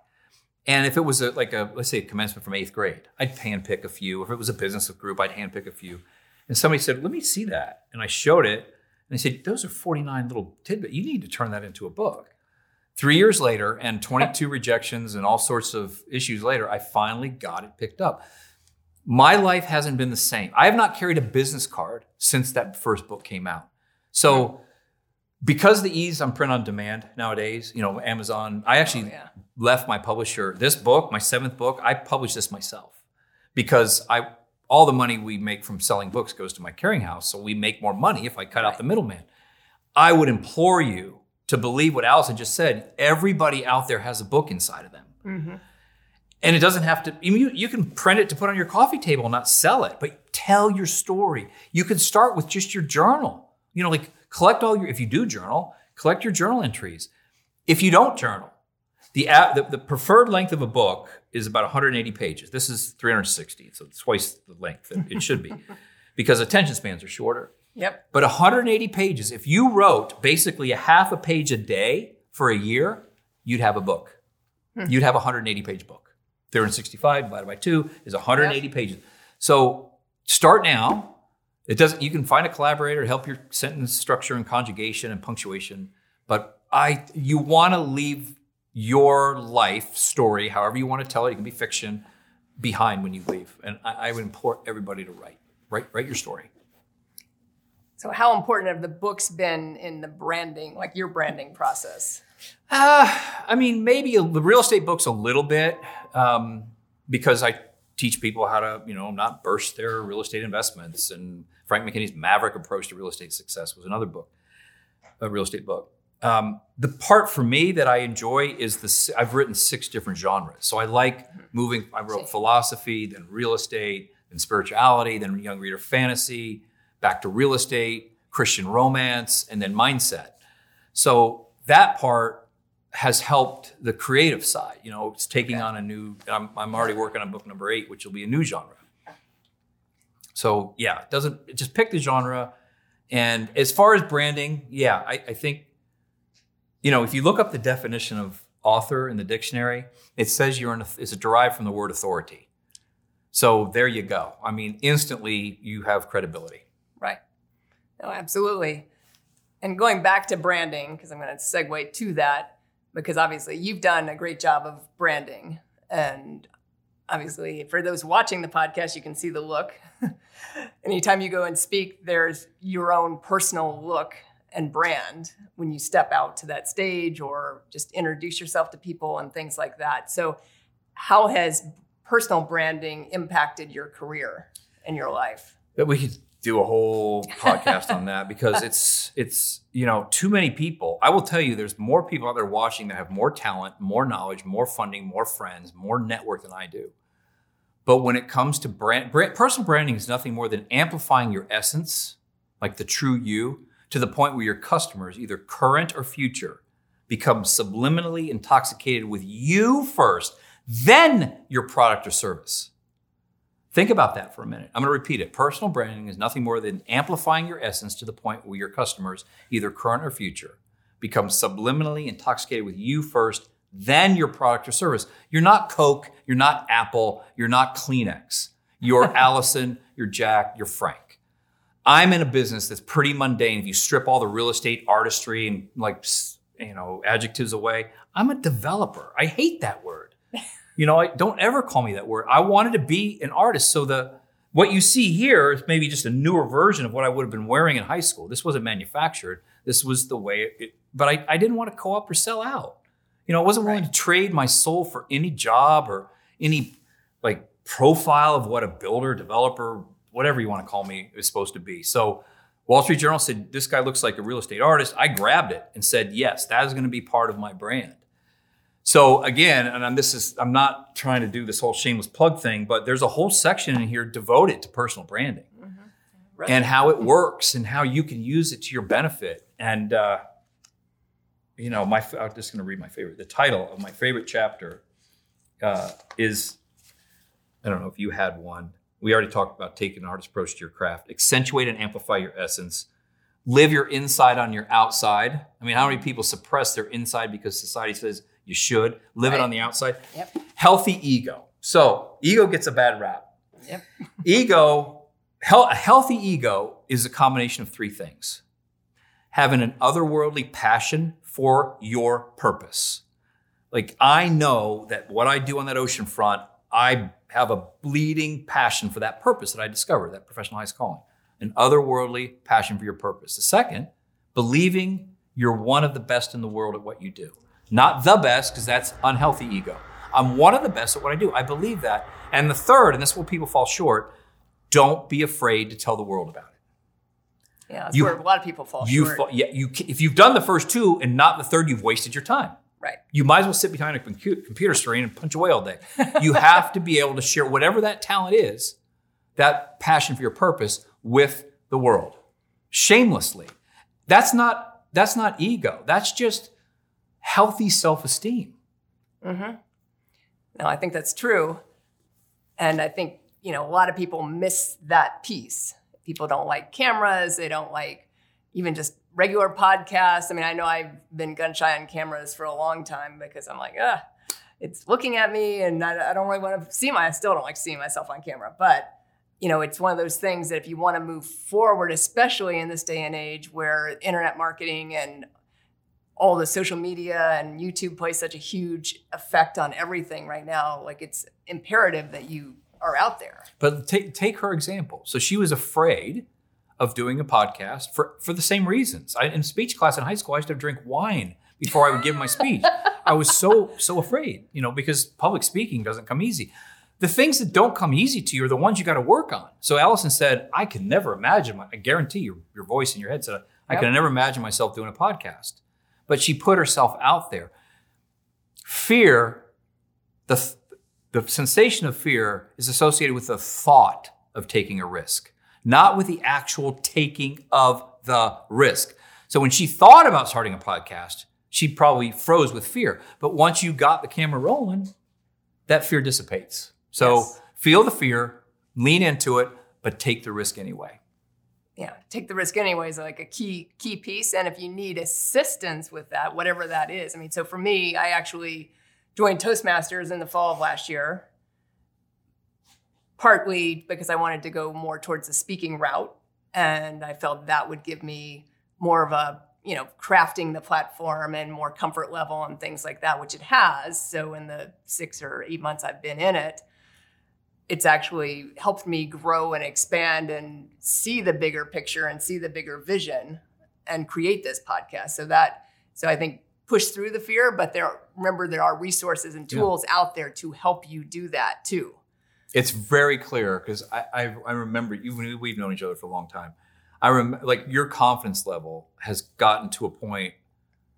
And if it was a, like a, let's say a commencement from eighth grade, I'd handpick a few. If it was a business group, I'd handpick a few. And somebody said, let me see that. And I showed it. And they said, those are 49 little tidbits. You need to turn that into a book. Three years later, and 22 rejections and all sorts of issues later, I finally got it picked up. My life hasn't been the same. I have not carried a business card since that first book came out. So, because the ease on print on demand nowadays, you know, Amazon, I actually Oh, yeah. left my publisher. This book, my seventh book, I published this myself because I all the money we make from selling books goes to my Caring House. So we make more money if I cut out the middleman. I would implore you to believe what Allison just said. Everybody out there has a book inside of them. hmm And it doesn't have to, you, you can print it to put on your coffee table not sell it, but tell your story. You can start with just your journal. You know, like collect all your, if you do journal, collect your journal entries. If you don't journal, the, the, the preferred length of a book is about 180 pages. This is 360, so it's twice the length that it should be <laughs> because attention spans are shorter. Yep. But 180 pages, if you wrote basically a half a page a day for a year, you'd have a book. Hmm. You'd have a 180 page book. 365 divided by two is 180 pages. So start now. It doesn't. You can find a collaborator to help your sentence structure and conjugation and punctuation. But I, you want to leave your life story, however you want to tell it, it can be fiction, behind when you leave. And I, I would implore everybody to write, write, write your story. So, how important have the books been in the branding, like your branding process? Uh, I mean, maybe a, the real estate books a little bit um, because I teach people how to, you know, not burst their real estate investments. And Frank McKinney's Maverick Approach to Real Estate Success was another book, a real estate book. Um, the part for me that I enjoy is the I've written six different genres. So I like moving. I wrote philosophy, then real estate, then spirituality, then young reader fantasy, back to real estate, Christian romance, and then mindset. So that part has helped the creative side. You know, it's taking okay. on a new. I'm, I'm already working on book number eight, which will be a new genre. So yeah, it doesn't just pick the genre. And as far as branding, yeah, I, I think you know, if you look up the definition of author in the dictionary, it says you're in a, it's derived from the word authority. So there you go. I mean, instantly you have credibility. Right. No, absolutely. And going back to branding, because I'm going to segue to that, because obviously you've done a great job of branding. And obviously, for those watching the podcast, you can see the look. <laughs> Anytime you go and speak, there's your own personal look and brand when you step out to that stage or just introduce yourself to people and things like that. So, how has personal branding impacted your career and your life? We could do a whole podcast on that because it's it's you know too many people. I will tell you, there's more people out there watching that have more talent, more knowledge, more funding, more friends, more network than I do. But when it comes to brand, brand personal branding is nothing more than amplifying your essence, like the true you, to the point where your customers, either current or future, become subliminally intoxicated with you first, then your product or service. Think about that for a minute. I'm going to repeat it. Personal branding is nothing more than amplifying your essence to the point where your customers, either current or future, become subliminally intoxicated with you first, then your product or service. You're not Coke, you're not Apple, you're not Kleenex. You're <laughs> Allison, you're Jack, you're Frank. I'm in a business that's pretty mundane. If you strip all the real estate artistry and like you know adjectives away, I'm a developer. I hate that word. You know, I don't ever call me that word. I wanted to be an artist. So the what you see here is maybe just a newer version of what I would have been wearing in high school. This wasn't manufactured. This was the way it, but I, I didn't want to co-op or sell out. You know, I wasn't willing right. to trade my soul for any job or any like profile of what a builder, developer, whatever you want to call me is supposed to be. So Wall Street Journal said, This guy looks like a real estate artist. I grabbed it and said, Yes, that is going to be part of my brand. So again, and I'm, this is I'm not trying to do this whole shameless plug thing, but there's a whole section in here devoted to personal branding mm-hmm. right. and how it works and how you can use it to your benefit. And uh, you know, my I'm just going to read my favorite. The title of my favorite chapter uh, is I don't know if you had one we already talked about taking an artist approach to your craft. Accentuate and amplify your essence. Live your inside on your outside. I mean, how many people suppress their inside because society says you should? Live right. it on the outside. Yep. Healthy ego. So, ego gets a bad rap. Yep. <laughs> ego, a healthy ego is a combination of three things having an otherworldly passion for your purpose. Like, I know that what I do on that ocean front, I have a bleeding passion for that purpose that I discovered, that professional highest calling, an otherworldly passion for your purpose. The second, believing you're one of the best in the world at what you do. Not the best, because that's unhealthy ego. I'm one of the best at what I do. I believe that. And the third, and this is where people fall short, don't be afraid to tell the world about it. Yeah, that's you, where a lot of people fall you short. yeah, you, if you've done the first two and not the third, you've wasted your time. Right. You might as well sit behind a computer screen and punch away all day. you have to be able to share whatever that talent is, that passion for your purpose with the world. Shamelessly. That's not that's not ego. That's just healthy self-esteem. Mm-hmm. No, I think that's true. And I think, you know, a lot of people miss that piece. People don't like cameras, they don't like even just regular podcasts. I mean, I know I've been gun shy on cameras for a long time because I'm like, ah, it's looking at me, and I, I don't really want to see my. I still don't like seeing myself on camera, but you know, it's one of those things that if you want to move forward, especially in this day and age where internet marketing and all the social media and YouTube plays such a huge effect on everything right now. Like it's imperative that you are out there. But take take her example. So she was afraid of doing a podcast for for the same reasons. I, in speech class in high school, I used to drink wine before I would give my speech. I was so so afraid, you know, because public speaking doesn't come easy. The things that don't come easy to you are the ones you got to work on. So Allison said, "I can never imagine. My, I guarantee your your voice in your head said I Yep. could never imagine myself doing a podcast." But she put herself out there. Fear, the the sensation of fear is associated with the thought of taking a risk, not with the actual taking of the risk. So when she thought about starting a podcast, she probably froze with fear. But once you got the camera rolling, that fear dissipates. So Yes. feel the fear, lean into it, but take the risk anyway. Yeah, take the risk anyways, like a key key piece. And if you need assistance with that, whatever that is. I mean, so for me, I actually joined Toastmasters in the fall of last year, partly because I wanted to go more towards the speaking route. And I felt that would give me more of a, you know, crafting the platform and more comfort level and things like that, which it has. So in the six or eight months I've been in it, it's actually helped me grow and expand and see the bigger picture and see the bigger vision and create this podcast. So that, so I think push through the fear, but there, remember there are resources and Yeah. tools out there to help you do that too. It's very clear because I, I I remember even we've known each other for a long time. I remember like your confidence level has gotten to a point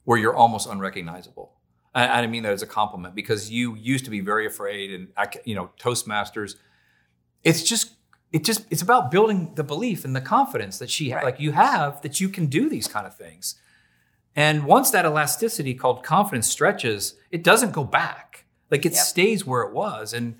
where you're almost unrecognizable. And I mean that as a compliment because you used to be very afraid, and you know Toastmasters. It's just it just it's about building the belief and the confidence that she Right. like you have that you can do these kind of things. And once that elasticity called confidence stretches, it doesn't go back. Like it Yep. stays where it was. And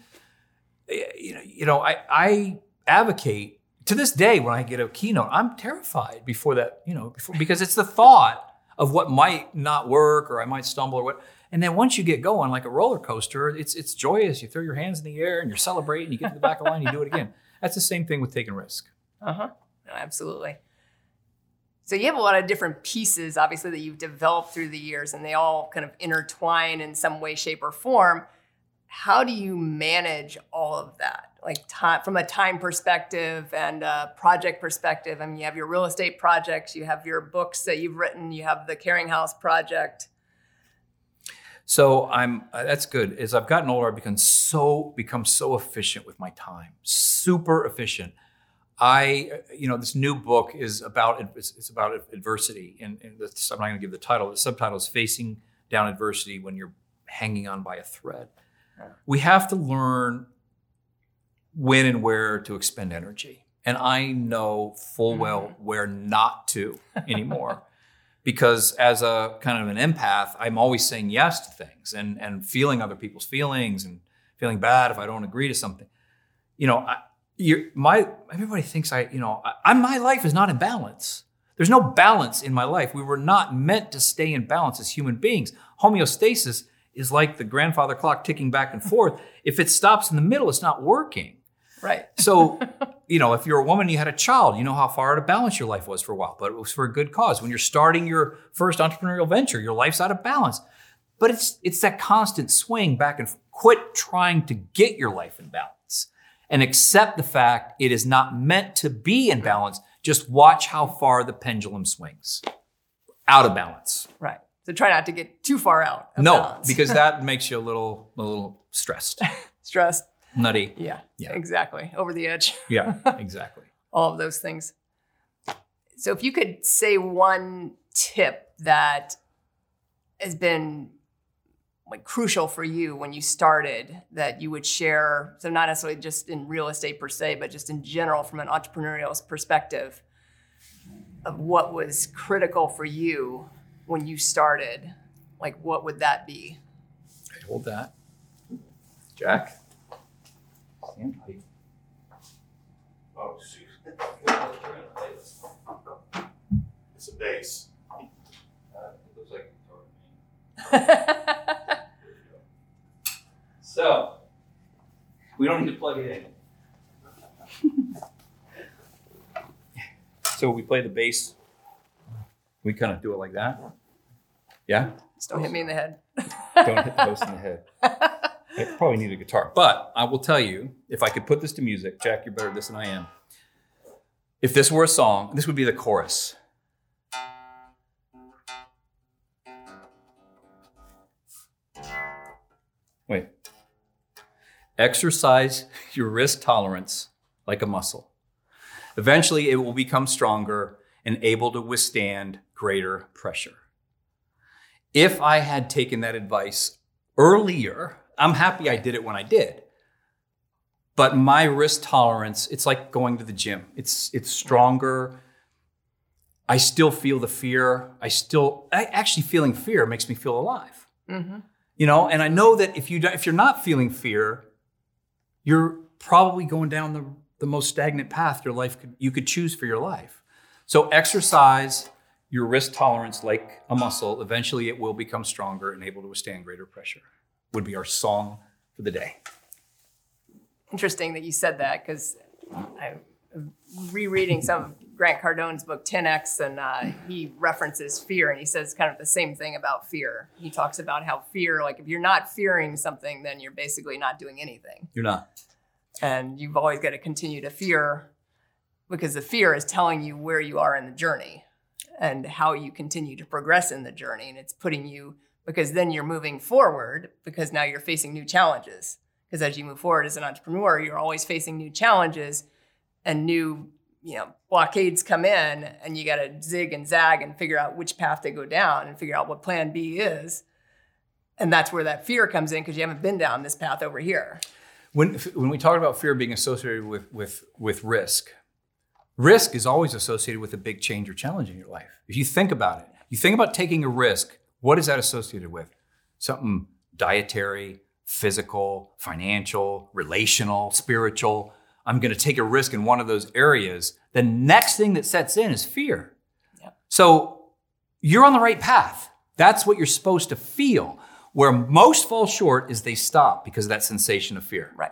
you know, you know, I, I advocate to this day when I get a keynote, I'm terrified before that, you know, before, because it's the thought of what might not work or I might stumble or what. And then once you get going, like a roller coaster, it's it's joyous. You throw your hands in the air and you're celebrating. You get to the back of the line, you do it again. That's the same thing with taking risk. Uh huh. No, absolutely. So you have a lot of different pieces, obviously, that you've developed through the years, and they all kind of intertwine in some way, shape, or form. How do you manage all of that, like time, from a time perspective and a project perspective? I mean, you have your real estate projects, you have your books that you've written, you have the Caring House project. So I'm uh, that's good. As I've gotten older, I've become so become so efficient with my time, super efficient. I, uh, you know, this new book is about it's, it's about adversity, and, and the, I'm not going to give the title. The subtitle is "Facing Down Adversity When You're Hanging On by a Thread." We have to learn when and where to expend energy, and I know full well where not to anymore <laughs> because as a kind of an empath, I'm always saying yes to things and and feeling other people's feelings and feeling bad if I don't agree to something. You know, I, you're, my everybody thinks I, you know, I, I, my life is not in balance. There's no balance in my life. We were not meant to stay in balance as human beings. Homeostasis is like the grandfather clock ticking back and forth. <laughs> if it stops in the middle, it's not working. Right. So, <laughs> you know, if you're a woman, you had a child, you know how far out of balance your life was for a while, but it was for a good cause. When you're starting your first entrepreneurial venture, your life's out of balance. But it's it's that constant swing back and forth. quit trying to get your life in balance and accept the fact it is not meant to be in balance. Just watch how far the pendulum swings. Out of balance. Right. So try not to get too far out. Of no, because <laughs> that makes you a little a little stressed, stressed. Nutty. Yeah, Yeah. exactly. Over the edge. <laughs> Yeah, exactly. all of those things. So, if you could say one tip that has been like crucial for you when you started that you would share, so not necessarily just in real estate per se, but just in general from an entrepreneurial perspective of what was critical for you when you started, like what would that be? Hold that. Jack. Stand. Oh, shoot. It's a bass. Uh, looks like <laughs> So, we don't need to plug it in. so we play the bass. We kind of do it like that. Yeah. Just don't hit me in the head. Don't hit the host in the head. <laughs> I probably need a guitar. But I will tell you, if I could put this to music, Jack, you're better at this than I am. If this were a song, this would be the chorus. Wait. Exercise your risk tolerance like a muscle. Eventually, it will become stronger and able to withstand greater pressure. If I had taken that advice earlier, I'm happy I did it when I did. But my risk tolerance, it's like going to the gym. It's it's stronger. I still feel the fear. I still I, actually feeling fear makes me feel alive. Mm-hmm. You know, and I know that if you if you're not feeling fear, you're probably going down the the most stagnant path your life could you could choose for your life. So exercise your risk tolerance like a muscle. Eventually, it will become stronger and able to withstand greater pressure. Would be our song for the day. Interesting that you said that because I'm rereading some of Grant Cardone's book 10x, and uh, he references fear, and he says kind of the same thing about fear. He talks about how fear, like if you're not fearing something, then you're basically not doing anything, You're not. and you've always got to continue to fear because the fear is telling you where you are in the journey and how you continue to progress in the journey, and it's putting you because then you're moving forward because now you're facing new challenges. Because as you move forward as an entrepreneur, you're always facing new challenges and new, you know, blockades come in and you got to zig and zag and figure out which path to go down and figure out what plan B is. And that's where that fear comes in because you haven't been down this path over here. When, when we talk about fear being associated with, with, with risk, risk is always associated with a big change or challenge in your life. If you think about it, you think about taking a risk, what is that associated with? Something dietary, physical, financial, relational, spiritual. I'm going to take a risk in one of those areas. The next thing that sets in is fear. Yep. So you're on the right path. That's what you're supposed to feel. Where most fall short is they stop because of that sensation of fear Right.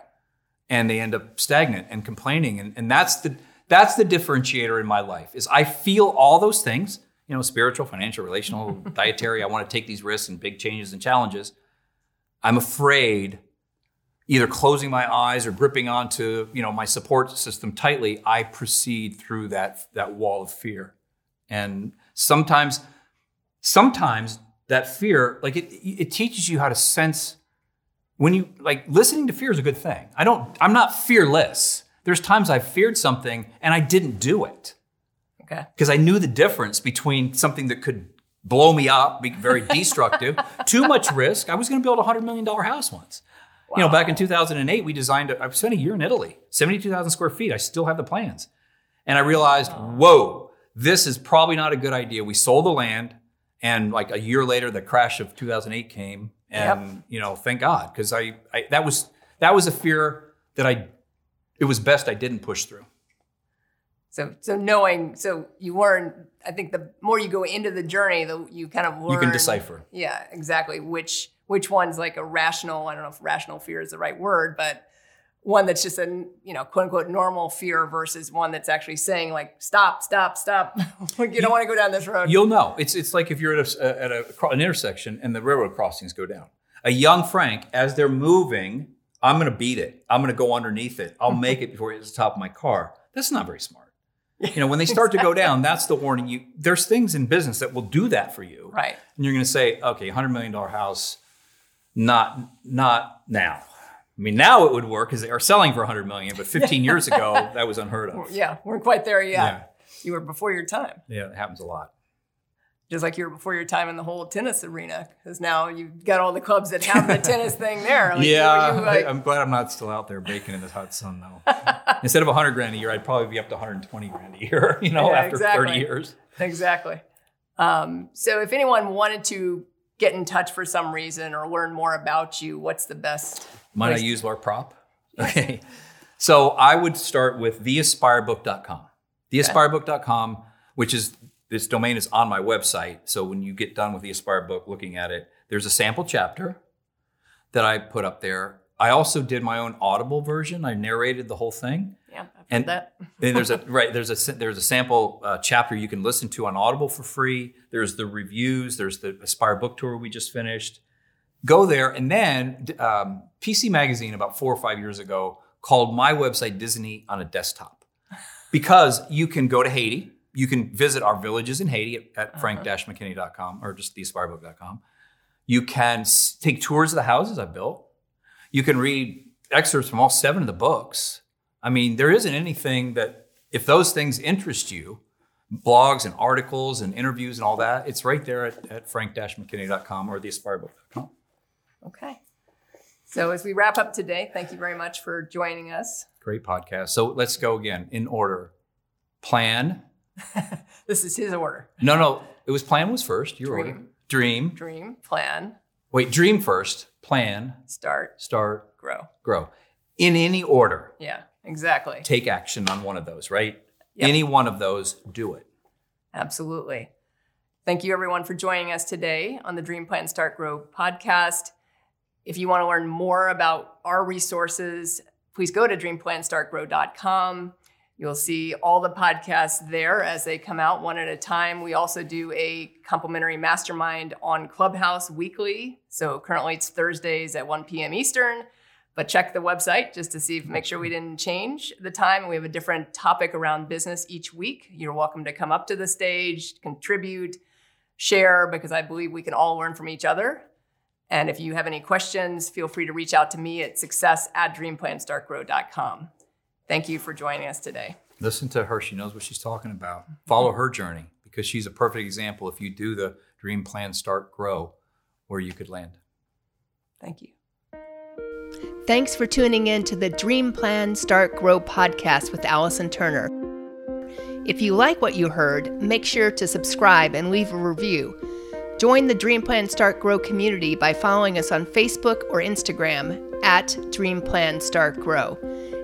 and they end up stagnant and complaining and, and that's the that's the differentiator in my life is i feel all those things you know spiritual financial relational <laughs> dietary i want to take these risks and big changes and challenges i'm afraid either closing my eyes or gripping onto you know my support system tightly i proceed through that that wall of fear and sometimes sometimes that fear like it it teaches you how to sense when you like listening to fear is a good thing. I don't I'm not fearless. There's times I've feared something and I didn't do it Okay. because I knew the difference between something that could blow me up, be very <laughs> destructive, too much risk. I was going to build a $100 million house once. You know, back in 2008, we designed, a, I spent a year in Italy, 72,000 square feet. I still have the plans. And I realized, whoa, this is probably not a good idea. We sold the land. And like a year later, the crash of 2008 came. And, you know, thank God, because I, I, that was, that was a fear that I, it was best I didn't push through. So so knowing so you learn I think the more you go into the journey, the you kind of learn You can decipher. Yeah, exactly. Which which one's like a rational, I don't know if rational fear is the right word, but one that's just a you know quote unquote normal fear versus one that's actually saying like stop, stop, stop. <laughs> Like you don't want to go down this road. You'll know. It's it's like if you're at a, at a an intersection and the railroad crossings go down. A young Frank, as they're moving, I'm going to beat it. I'm going to go underneath it. I'll make it before it hits the top of my car. That's not very smart. You know, when they start to go down, that's the warning. You there's things in business that will do that for you, right. and you're going to say, okay, hundred million dollar house, not not now. I mean, now it would work because they are selling for 100 million, but 15 years ago, <laughs> that was unheard of. Yeah, we're quite there yet. Yeah. You were before your time. Yeah, it happens a lot. Just like you were before your time in the whole tennis arena, because now you've got all the clubs that have the <laughs> tennis thing there. Like, yeah, you- like- <laughs> I, am glad I'm not still out there baking in the hot sun though. <laughs> Instead of 100 grand a year, I'd probably be up to 120 grand a year. You know, Yeah, after exactly. 30 years. Exactly. Um, so if anyone wanted to get in touch for some reason or learn more about you, what's the best? Might I place- use our prop? Okay. So I would start with theaspirebook.com. Theaspirebook.com, which is this domain is on my website. So when you get done with the Aspire book looking at it, there's a sample chapter that I put up there. I also did my own audible version. I narrated the whole thing. Yeah, I've And- that. <laughs> And there's a right there's a there's a sample uh, chapter you can listen to on Audible for free. There's the reviews. There's the Aspire book tour we just finished. Go there, and then um, PC Magazine about four or five years ago called my website Disney on a desktop because you can go to Haiti. You can visit our villages in Haiti at, at uh-huh. frank-mckinney.com or just theaspirebook.com. You can s- take tours of the houses I built. You can read excerpts from all seven of the books. I mean, there isn't anything that, if those things interest you, blogs and articles and interviews and all that, it's right there at, at frank-mckinney.com or theaspirebook.com. Okay. So as we wrap up today, thank you very much for joining us. Great podcast. So let's go again in order. Plan. <laughs> This is his order. No, no, it was plan was first. Your order. Dream. Dream. Dream, plan, Wait, dream first. Plan. start, Start. grow. Grow. In any order. Yeah, exactly. Take action on one of those, right? Yep. Any one of those, do it. Absolutely. Thank you, everyone, for joining us today on the Dream Plan Start Grow podcast. If you want to learn more about our resources, please go to dreamplanstartgrow.com. You'll see all the podcasts there as they come out one at a time. We also do a complimentary mastermind on Clubhouse weekly. So currently it's Thursdays at 1 p.m. Eastern. But check the website just to see, if make sure we didn't change the time. We have a different topic around business each week. You're welcome to come up to the stage, contribute, share, because I believe we can all learn from each other. And if you have any questions, feel free to reach out to me at success at dreamplanstartgrow.com. Thank you for joining us today. Listen to her. She knows what she's talking about. Follow her journey because she's a perfect example if you do the dream plan, start, grow, where you could land. Thank you. Thanks for tuning in to the Dream Plan Start Grow podcast with Allison Turner. If you like what you heard, make sure to subscribe and leave a review. Join the Dream Plan Start Grow community by following us on Facebook or Instagram at Dream Plan Start Grow.